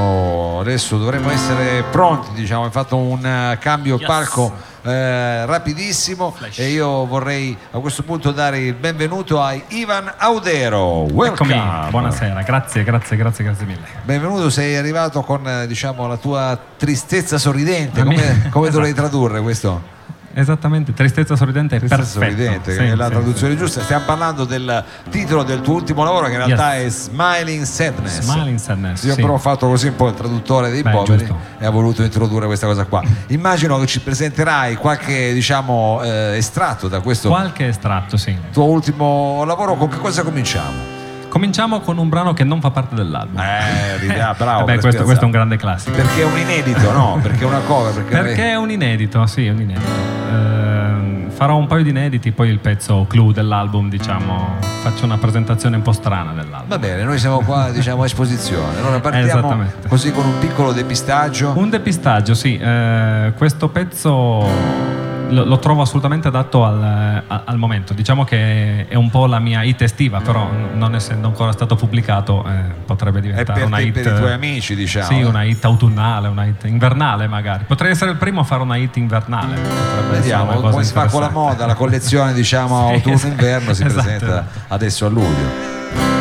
Oh, adesso dovremmo essere pronti, diciamo, hai fatto un eh, cambio Yes. palco eh, rapidissimo Flash. e io vorrei a questo punto dare il benvenuto a Ivan Audero. Welcome. Eccomi, buonasera, grazie, grazie, grazie, grazie mille. Benvenuto, sei arrivato con eh, diciamo, la tua tristezza sorridente. Come, come Esatto. dovrei tradurre questo? Esattamente, tristezza sorridente è Tristezza perfetto. sorridente, Sì, è la sì, traduzione giusta. Stiamo parlando del titolo del tuo ultimo lavoro, che in realtà è Smiling Sadness. Smiling Sadness, Io sì. però ho fatto così un po' il traduttore dei Beh, poveri giusto. e ha voluto introdurre questa cosa qua. Immagino che ci presenterai qualche diciamo eh, estratto da questo Qualche estratto, sì. tuo ultimo lavoro. Con che cosa cominciamo? Cominciamo con un brano che non fa parte dell'album. Eh, ridà, bravo. Vabbè, per questo, questo è un grande classico. Perché è un inedito, no? Perché è una cover. Perché, Perché è un inedito, sì, è un inedito. Ehm, farò un paio di inediti, poi il pezzo clou dell'album, diciamo, faccio una presentazione un po' strana dell'album. Va bene, noi siamo qua diciamo a esposizione. Allora partiamo così con un piccolo depistaggio. Un depistaggio, sì. eh, questo pezzo lo, lo trovo assolutamente adatto al, al momento. Diciamo che è un po' la mia hit estiva, però n- non essendo ancora stato pubblicato eh, potrebbe diventare una te, hit... per i tuoi amici, diciamo. Sì, eh. una hit autunnale, una hit invernale magari. Potrei essere il primo a fare una hit invernale. Potrebbe essere Vediamo come si fa con la moda, la collezione diciamo Sì, autunno-inverno si esatto. presenta adesso a luglio.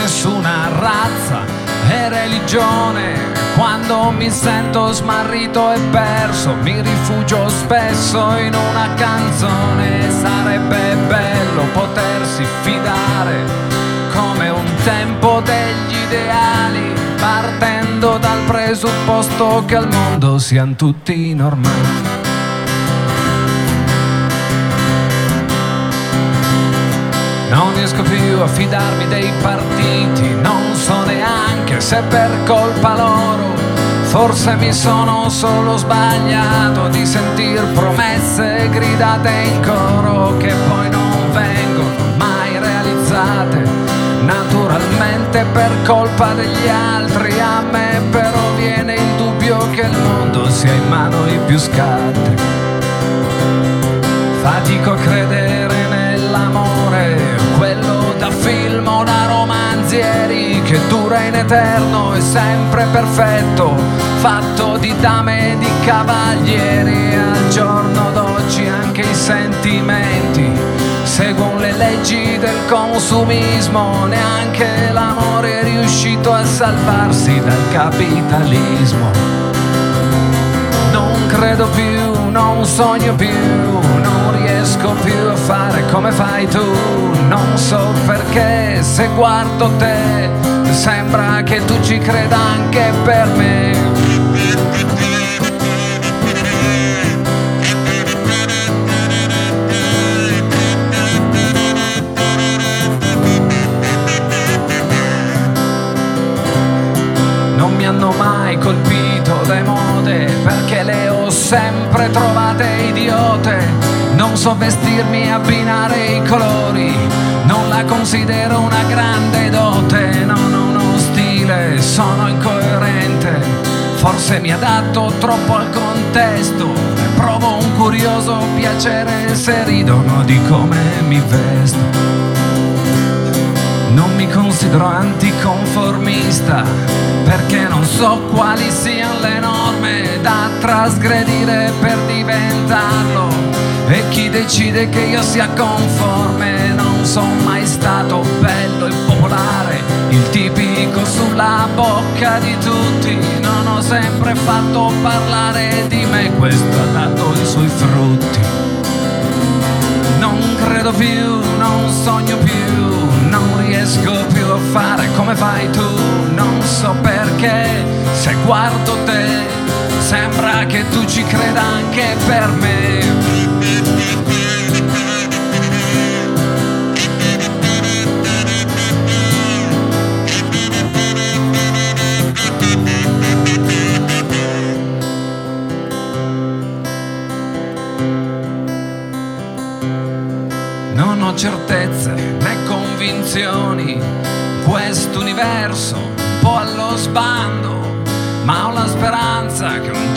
Nessuna razza e religione. Quando mi sento smarrito e perso, mi rifugio spesso in una canzone. Sarebbe bello potersi fidare come un tempo degli ideali, partendo dal presupposto che al mondo siano tutti normali. Riesco più a fidarmi dei partiti, non so neanche se per colpa loro. Forse mi sono solo sbagliato di sentir promesse gridate in coro che poi non vengono mai realizzate. Naturalmente per colpa degli altri, a me però viene il dubbio che il mondo sia in mano ai più scaltri. Fatico a credere dura in eterno e sempre perfetto, fatto di dame e di cavalieri. Al giorno d'oggi anche i sentimenti seguono le leggi del consumismo, neanche l'amore è riuscito a salvarsi dal capitalismo. Non credo più, non sogno più, non riesco più a fare come fai tu. Non so perché se guardo te sembra che tu ci creda anche per me. non mi hanno mai colpito le mode perché le ho sempre trovate idiote. Non so vestirmi e abbinare i colori, non la considero una grande dote, non uno stile, sono incoerente. Forse mi adatto troppo al contesto provo un curioso piacere se ridono di come mi vesto. Non mi considero anticonformista perché non so quali siano le norme da trasgredire per diventarlo. E chi decide che io sia conforme non sono mai stato bello e popolare, il tipico sulla bocca di tutti. Non ho sempre fatto parlare di me, questo ha dato i suoi frutti. Non credo più, non sogno più, non riesco più a fare come fai tu, non so perché, se guardo te, che tu ci creda anche per me. Non ho certezze né convinzioni convinzioni,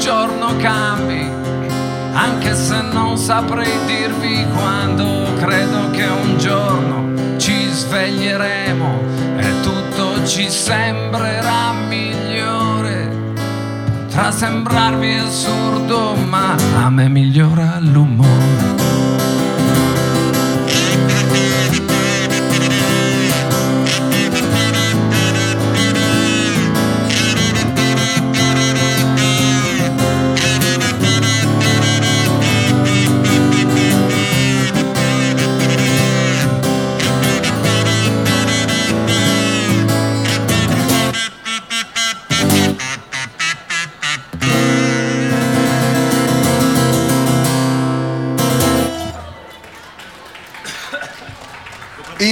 giorno cambi, anche se non saprei dirvi quando credo che un giorno ci sveglieremo e tutto ci sembrerà migliore. Potrà sembrarvi assurdo, ma a me migliora l'umore.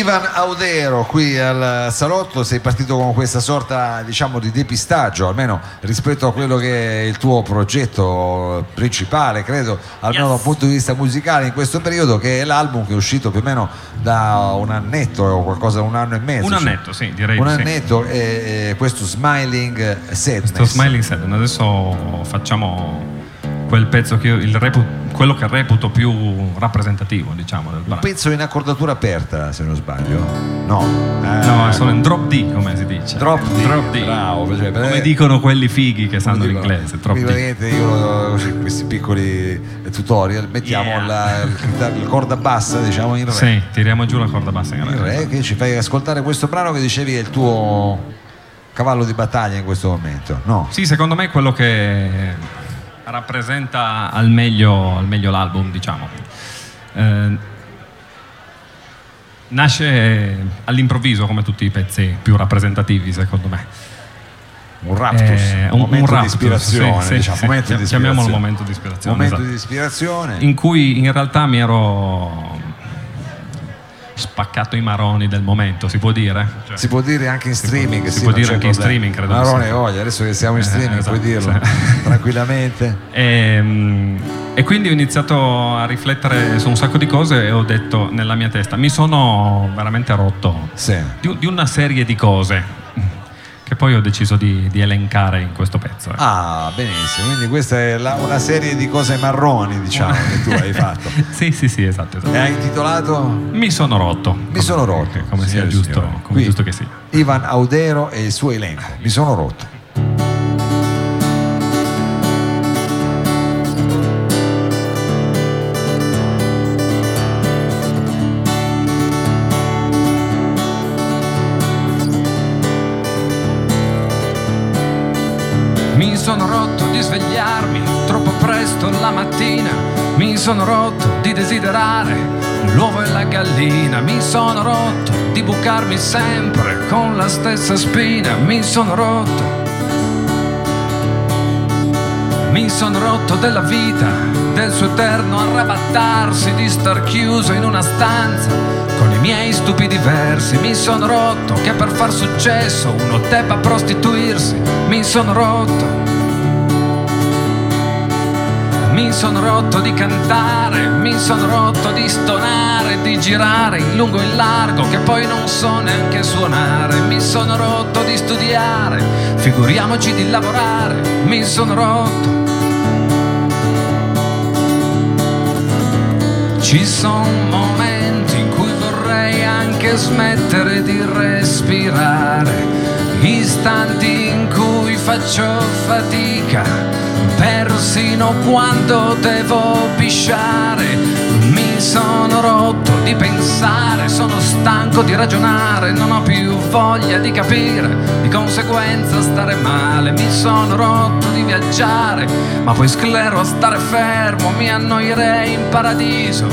Ivan Audero qui al salotto, sei partito con questa sorta diciamo di depistaggio, almeno rispetto a quello che è il tuo progetto principale, credo, almeno Yes. da un punto di vista musicale in questo periodo, che è l'album che è uscito più o meno da un annetto o qualcosa, un anno e mezzo. Un cioè, annetto, sì, direi Un di sì. annetto e, e questo Smiling Sadness. Questo Smiling Sadness, adesso facciamo quel pezzo che io, il repu- quello che reputo più rappresentativo, diciamo, del Un brano. pezzo in accordatura aperta, se non sbaglio. No. No, Eh, sono in drop D, come si dice. Drop D, Drop D. bravo, cioè, come eh, dicono quelli fighi che sanno l'inglese. Drop D. io questi piccoli tutorial mettiamo Yeah. la, la corda bassa diciamo in re. Sì, tiriamo giù la corda bassa in In re. re che ci fai ascoltare questo brano che dicevi è il tuo cavallo di battaglia in questo momento no? Sì, secondo me è quello che rappresenta al meglio, al meglio l'album, diciamo. Eh, nasce all'improvviso come tutti i pezzi più rappresentativi, secondo me. un raptus Eh, un, momento raptus, di ispirazione sì, sì, diciamo, sì. momento di Chiamiamolo ispirazione. momento di ispirazione, momento esatto. di ispirazione in cui in realtà mi ero spaccato i maroni del momento, si può dire? Cioè, si può dire anche in streaming si sì, può dire anche in streaming, credo Marone di sì. voglia adesso che siamo in Eh, streaming puoi esatto, dirlo sì. tranquillamente E, e quindi ho iniziato a riflettere su un sacco di cose e ho detto nella mia testa, mi sono veramente rotto sì. di, di una serie di cose che poi ho deciso di, di elencare in questo pezzo. ecco. ah benissimo quindi questa è la- una serie di cose marroni diciamo che tu hai fatto sì, sì, sì, esatto. esatto. e hai intitolato Mi sono rotto. Mi sono rotto, Come sia signore e giusto, come Qui, giusto che sia. Ivan Audero e il suo elenco. Mi sono rotto. Sono rotto di svegliarmi troppo presto la mattina. Mi sono rotto di desiderare l'uovo e la gallina. Mi sono rotto di bucarmi sempre con la stessa spina. Mi sono rotto. Mi sono rotto della vita, del suo eterno arrabattarsi, di star chiuso in una stanza con i miei stupidi versi. Mi sono rotto che per far successo uno debba prostituirsi. Mi sono rotto. Mi sono rotto di cantare, mi sono rotto di stonare, di girare in lungo e in largo che poi non so neanche suonare. Mi sono rotto di studiare, figuriamoci di lavorare, mi sono rotto. Ci sono momenti in cui vorrei anche smettere di respirare, istanti in cui faccio fatica, persino quando devo pisciare. Mi sono rotto di pensare, sono stanco di ragionare, non ho più voglia di capire, di conseguenza stare male. Mi sono rotto di viaggiare, ma poi sclero a stare fermo, mi annoierei in paradiso,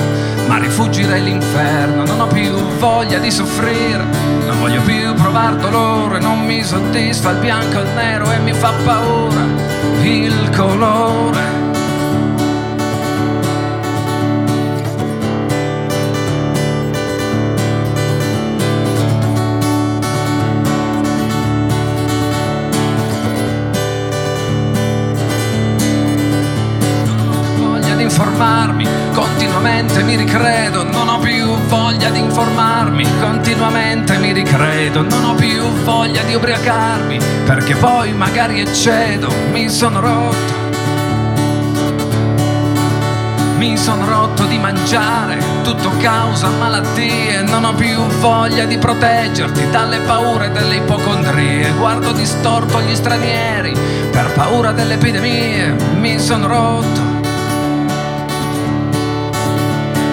ma rifugirei l'inferno. Non ho più voglia di soffrire, non voglio più provare dolore, non mi soddisfa il bianco e il nero e mi fa paura il colore. Perché poi magari eccedo, mi sono rotto. Mi sono rotto di mangiare, tutto causa malattie, non ho più voglia di proteggerti dalle paure delle ipocondrie, guardo distorto gli stranieri per paura delle epidemie, mi sono rotto.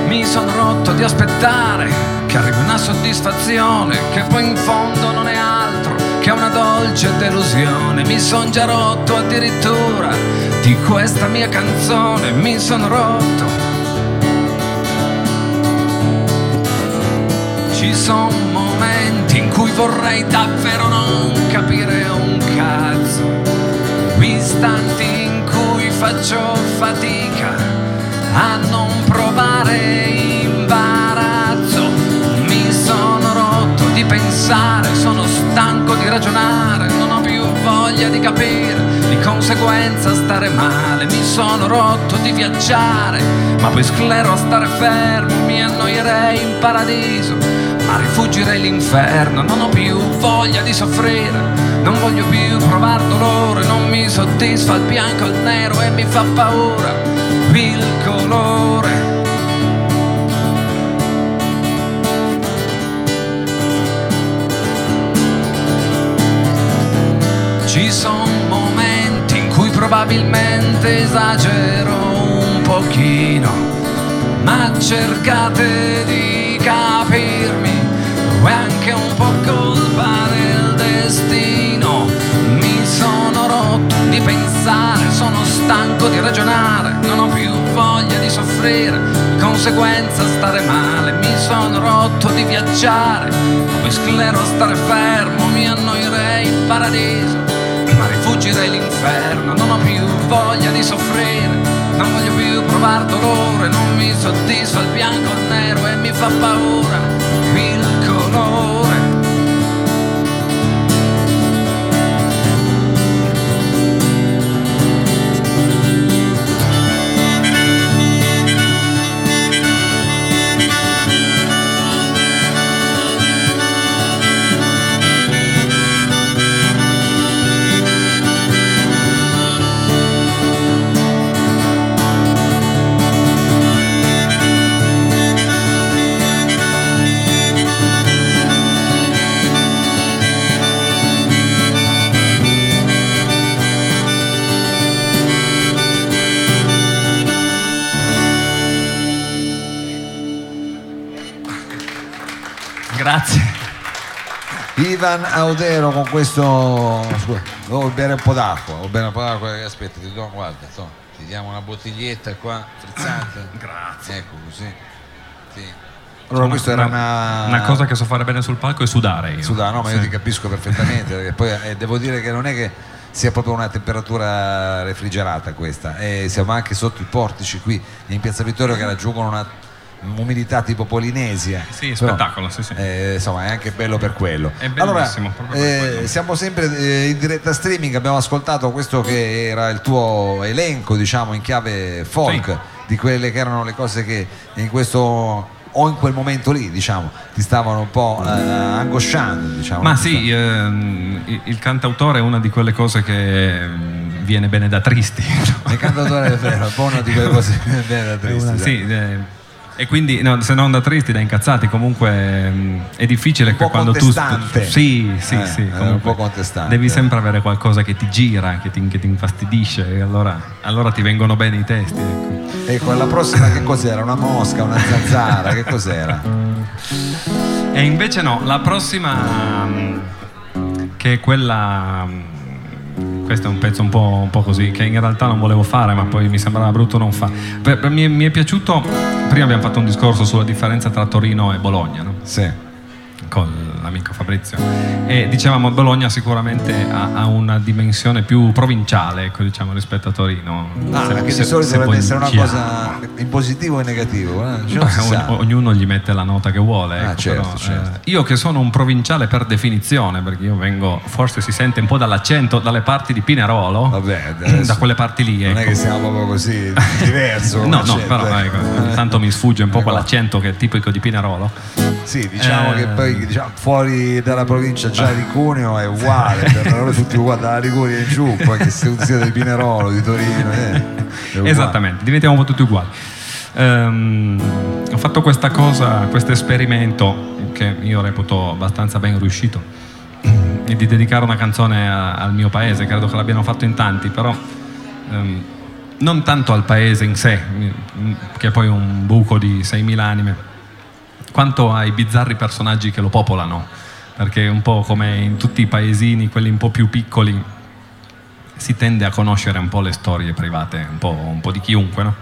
Mi sono rotto di aspettare che arrivi una soddisfazione che poi in fondo non è altro che una dolce delusione. Mi sono già rotto addirittura di questa mia canzone, mi sono rotto. Ci sono momenti in cui vorrei davvero non capire un cazzo, istanti in cui faccio fatica a non provare imbarazzo. Di pensare, sono stanco di ragionare, non ho più voglia di capire, di conseguenza stare male. Mi sono rotto di viaggiare, ma poi sclero a stare fermo, mi annoierei in paradiso, ma rifugirei l'inferno. Non ho più voglia di soffrire, non voglio più provare dolore, non mi soddisfa il bianco e il nero e mi fa paura il colore. Ci sono momenti in cui probabilmente esagero un pochino, ma cercate di capirmi, è anche un po' colpa del destino. Mi sono rotto di pensare, sono stanco di ragionare, non ho più voglia di soffrire, conseguenza stare male. Mi sono rotto di viaggiare, come sclero a stare fermo, mi annoierei in paradiso, ma rifugirei l'inferno. Non ho più voglia di soffrire, non voglio più provare dolore, non mi soddisfa il bianco e il nero e mi fa paura il colore. Ivan Audero con questo. Scusa, devo bere un po' d'acqua. Devo bere un po' d'acqua. Aspetta, ti do, guarda, to, ti diamo una bottiglietta qua, frizzante. Grazie. Ecco così. Sì. Allora, questo era una. una cosa che so fare bene sul palco è sudare io. Suda, no, ma io Sì. ti capisco perfettamente, perché poi eh, devo dire che non è che sia proprio una temperatura refrigerata questa, e siamo anche sotto i portici qui in Piazza Vittorio che raggiungono una umidità tipo polinesia. Sì, Però, spettacolo, sì, sì. eh, insomma, è anche bello per quello. È bellissimo, proprio per eh, quello. siamo sempre eh, in diretta streaming, abbiamo ascoltato questo che era il tuo elenco, diciamo, in chiave folk Sì. di quelle che erano le cose che in questo o in quel momento lì, diciamo, ti stavano un po' eh, angosciando, diciamo. Ma no? sì, ehm, il- cantautore è una di quelle cose che ehm, viene bene da tristi. Il cantautore è vero, è una di quelle cose bene da tristi. dai. Sì, eh, e quindi no, se non da tristi, da incazzati, comunque ehm, è difficile Un po' che quando tu... contestante. Sì, sì, Eh, sì. è un po' contestante. Devi sempre avere qualcosa che ti gira, che ti, che ti infastidisce e allora, allora ti vengono bene i testi. ecco. Ecco, la prossima che cos'era? Una mosca, una zanzara, che cos'era? E invece no, la prossima che è quella questo è un pezzo un po', un po' così che in realtà non volevo fare ma poi mi sembrava brutto non fa Per- per- mi, è- mi è piaciuto prima abbiamo fatto un discorso sulla differenza tra Torino e Bologna no? Sì. con l'amico Fabrizio e dicevamo Bologna sicuramente ha, ha una dimensione più provinciale ecco, diciamo, rispetto a Torino Ah, Se- perché se- di solito se dovrebbe essere una cosa in positivo e in negativo, eh? Cioè, Beh, ogn- ognuno gli mette la nota che vuole. Ah, ecco, certo, però, certo. eh, io che sono un provinciale per definizione, perché io vengo, forse si sente un po' dall'accento, dalle parti di Pinerolo, Vabbè, da quelle parti lì. Non è ecco. che siamo proprio così diverso. No, no, però eh. ecco, ogni tanto mi sfugge un po' Ecco. quell'accento che è tipico di Pinerolo. Sì, diciamo Eh, che poi diciamo, fuori dalla provincia già di Cuneo è uguale, per noi tutti uguali, dalla Liguria in giù, poi che se sia di Pinerolo, di Torino. eh. Esattamente, diventiamo tutti uguali. Ehm, ho fatto questa cosa, questo esperimento che io reputo abbastanza ben riuscito, di dedicare una canzone a- al mio paese, credo che l'abbiano fatto in tanti, però ehm, non tanto al paese in sé, che è poi un buco di 6.000 anime, quanto ai bizzarri personaggi che lo popolano, perché un po' come in tutti i paesini, quelli un po' più piccoli, si tende a conoscere un po' le storie private, un po', un po' di chiunque, no?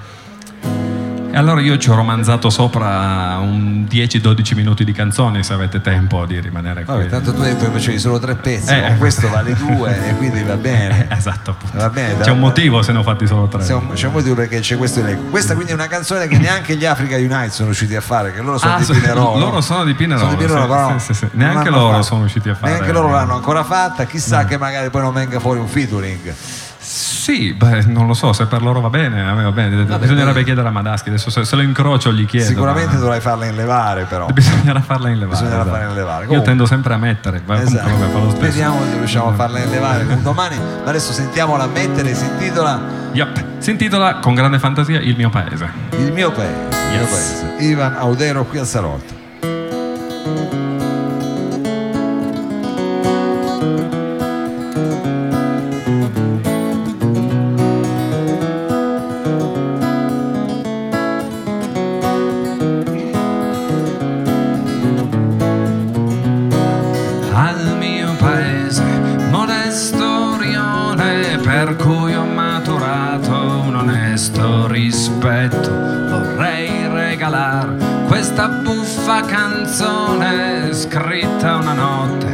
E allora io ci ho romanzato sopra un 10-12 minuti di canzoni, se avete tempo di rimanere qui. Vabbè, tanto tu hai detto che facevi solo tre pezzi, Eh. con questo vale due e quindi va bene. Esatto, appunto. Va bene, C'è da- un motivo se ne ho fatti solo tre. C'è un, c'è un motivo perché c'è questo elenco. Questa quindi è una canzone che neanche gli Africa Unite sono riusciti a fare, che loro sono Ah, di Pinerolo. loro sono di Pinerolo, Sono di Pinerolo, sì, però sì, sì, Neanche loro fatto. sono riusciti a fare- Neanche loro l'hanno ancora fatta, chissà che magari poi non venga fuori un featuring. Sì, beh, non lo so, se per loro va bene, a me va bene. Bisognerebbe poi- chiedere a Madaschi, adesso se, se lo incrocio gli chiedo. Sicuramente ma- dovrai farla in levare però. Bisognerà farla in levare. Bisognerà esatto. farla in levare. Io Comunque- tendo sempre a mettere, ma comunque Esatto. vabbè, fa lo stesso. Speriamo che riusciamo a farla in levare un domani, ma adesso sentiamola mettere, si intitola Yup. Si intitola con grande fantasia Il mio paese. Il mio paese. Il mio Yes. paese. Ivan Audero qui al Salotto. Scritta una notte,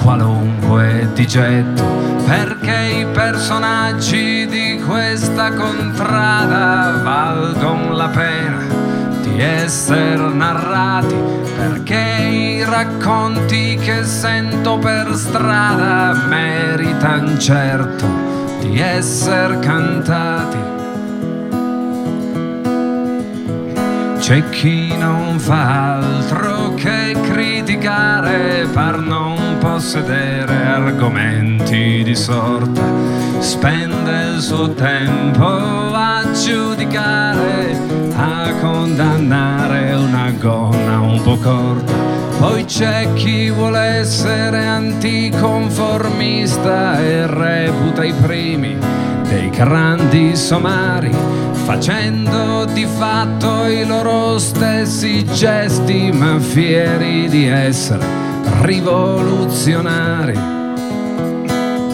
qualunque di getto, perché i personaggi di questa contrada valgono la pena di essere narrati perché i racconti che sento per strada meritano certo di essere cantati. C'è chi non fa altro che criticare per non possedere argomenti di sorta. Spende il suo tempo a giudicare, a condannare una gonna un po' corta. Poi c'è chi vuole essere anticonformista e reputa i primi dei grandi somari, facendo di fatto i loro stessi gesti, ma fieri di essere rivoluzionari.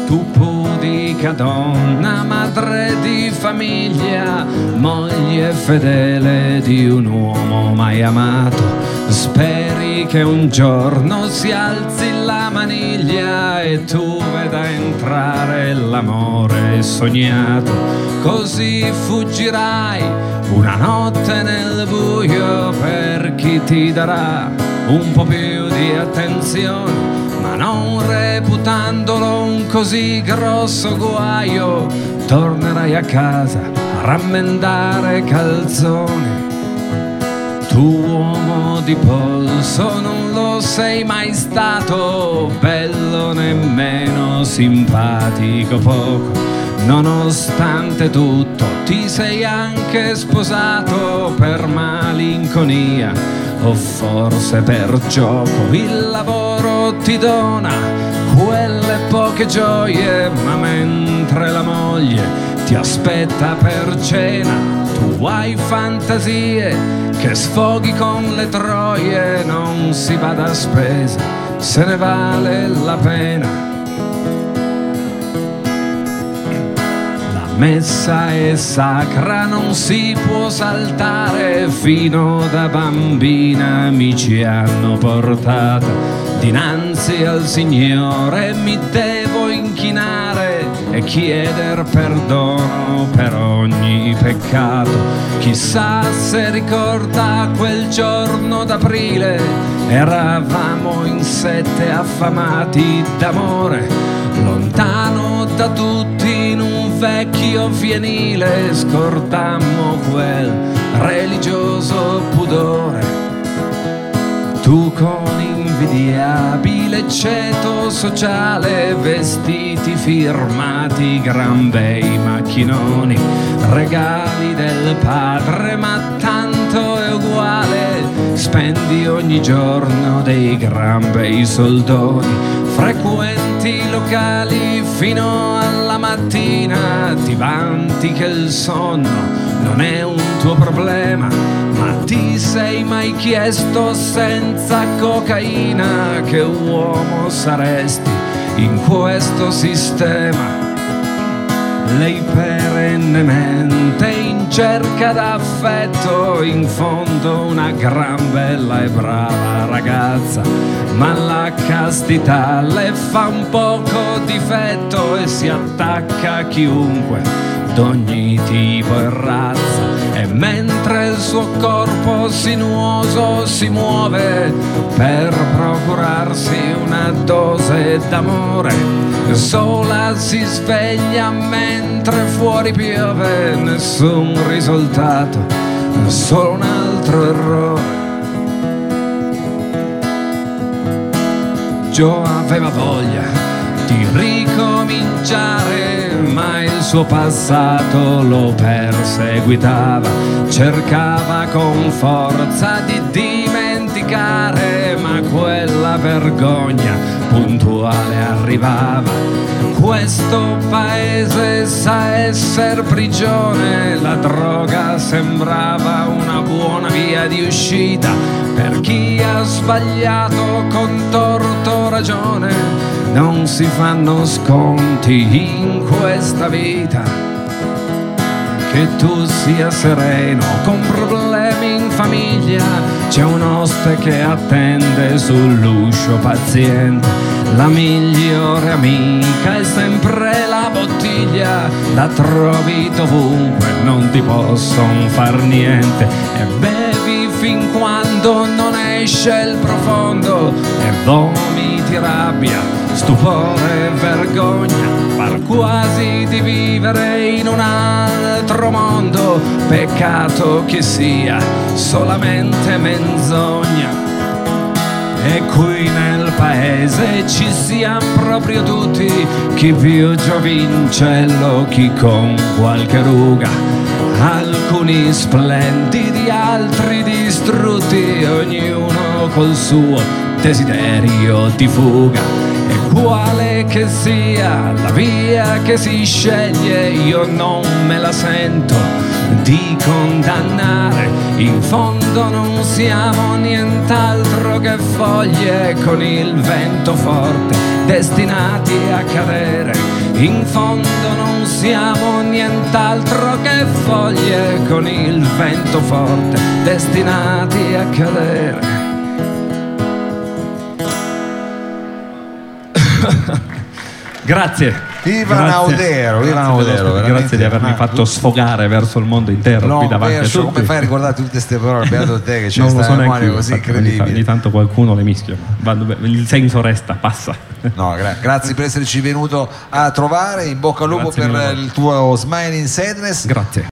Tu pudica donna, madre di famiglia, moglie fedele di un uomo mai amato. Speri che un giorno si alzi la maniglia e tu veda entrare l'amore sognato. Così fuggirai una notte nel buio per chi ti darà un po' più di attenzione ma non reputandolo un così grosso guaio, tornerai a casa a rammendare calzoni. Tu uomo di polso non lo sei mai stato, bello nemmeno simpatico poco. Nonostante tutto ti sei anche sposato per malinconia o forse per gioco. Il lavoro ti dona quelle poche gioie, ma mentre la moglie ti aspetta per cena, tu hai fantasie che sfoghi con le troie, non si bada a spesa, se ne vale la pena. Messa è sacra, non si può saltare, fino da bambina mi ci hanno portata. Dinanzi al Signore mi devo inchinare e chieder perdono per ogni peccato. Chissà se ricorda quel giorno d'aprile, eravamo in sette affamati d'amore, lontano da tutti in un vecchio fienile, scordammo quel religioso pudore. Tu con invidiabile ceto sociale, vestiti firmati, gran bei macchinoni, regali del padre, ma tanto è uguale, spendi ogni giorno dei gran bei soldoni, frequenti locali fino alla mattina, ti vanti che il sonno non è un tuo problema, ma ti sei mai chiesto senza cocaina che uomo saresti in questo sistema? Lei perennemente in cerca d'affetto, in fondo una gran bella e brava ragazza, ma la castità le fa un poco difetto e si attacca a chiunque d'ogni tipo e razza e mentre il suo corpo sinuoso si muove per procurarsi una dose d'amore sola si sveglia mentre fuori piove nessun risultato solo un altro errore. Joe aveva voglia di ricominciare ma il suo passato lo perseguitava, cercava con forza di dimenticare, ma vergogna puntuale arrivava. Questo paese sa essere prigione, la droga sembrava una buona via di uscita per chi ha sbagliato con torto ragione non si fanno sconti in questa vita. Che tu sia sereno con problemi in famiglia, c'è un oste che attende sull'uscio paziente. La migliore amica è sempre la bottiglia, la trovi dovunque, non ti possono far niente. E bevi fin quando non esce il profondo e vomiti rabbia stupore e vergogna, par quasi di vivere in un altro mondo, peccato che sia solamente menzogna. E qui nel paese ci siamo proprio tutti, chi più giovincello, chi con qualche ruga, alcuni splendidi, altri distrutti, ognuno col suo desiderio di fuga quale che sia la via che si sceglie, io non me la sento di condannare. In fondo non siamo nient'altro che foglie con il vento forte, destinati a cadere. In fondo non siamo nient'altro che foglie con il vento forte, destinati a cadere. Grazie. Ivan grazie. Audero, Ivan Audero grazie di avermi fatto sfogare verso il mondo intero no, qui davanti a tutti. come fai a ricordare tutte queste parole beato te che c'è non sta memoria così incredibile ogni, ogni, tanto qualcuno le mischia il senso resta, passa. No, gra- grazie per esserci venuto a trovare in bocca al lupo grazie per il tuo Smiling Sadness. Grazie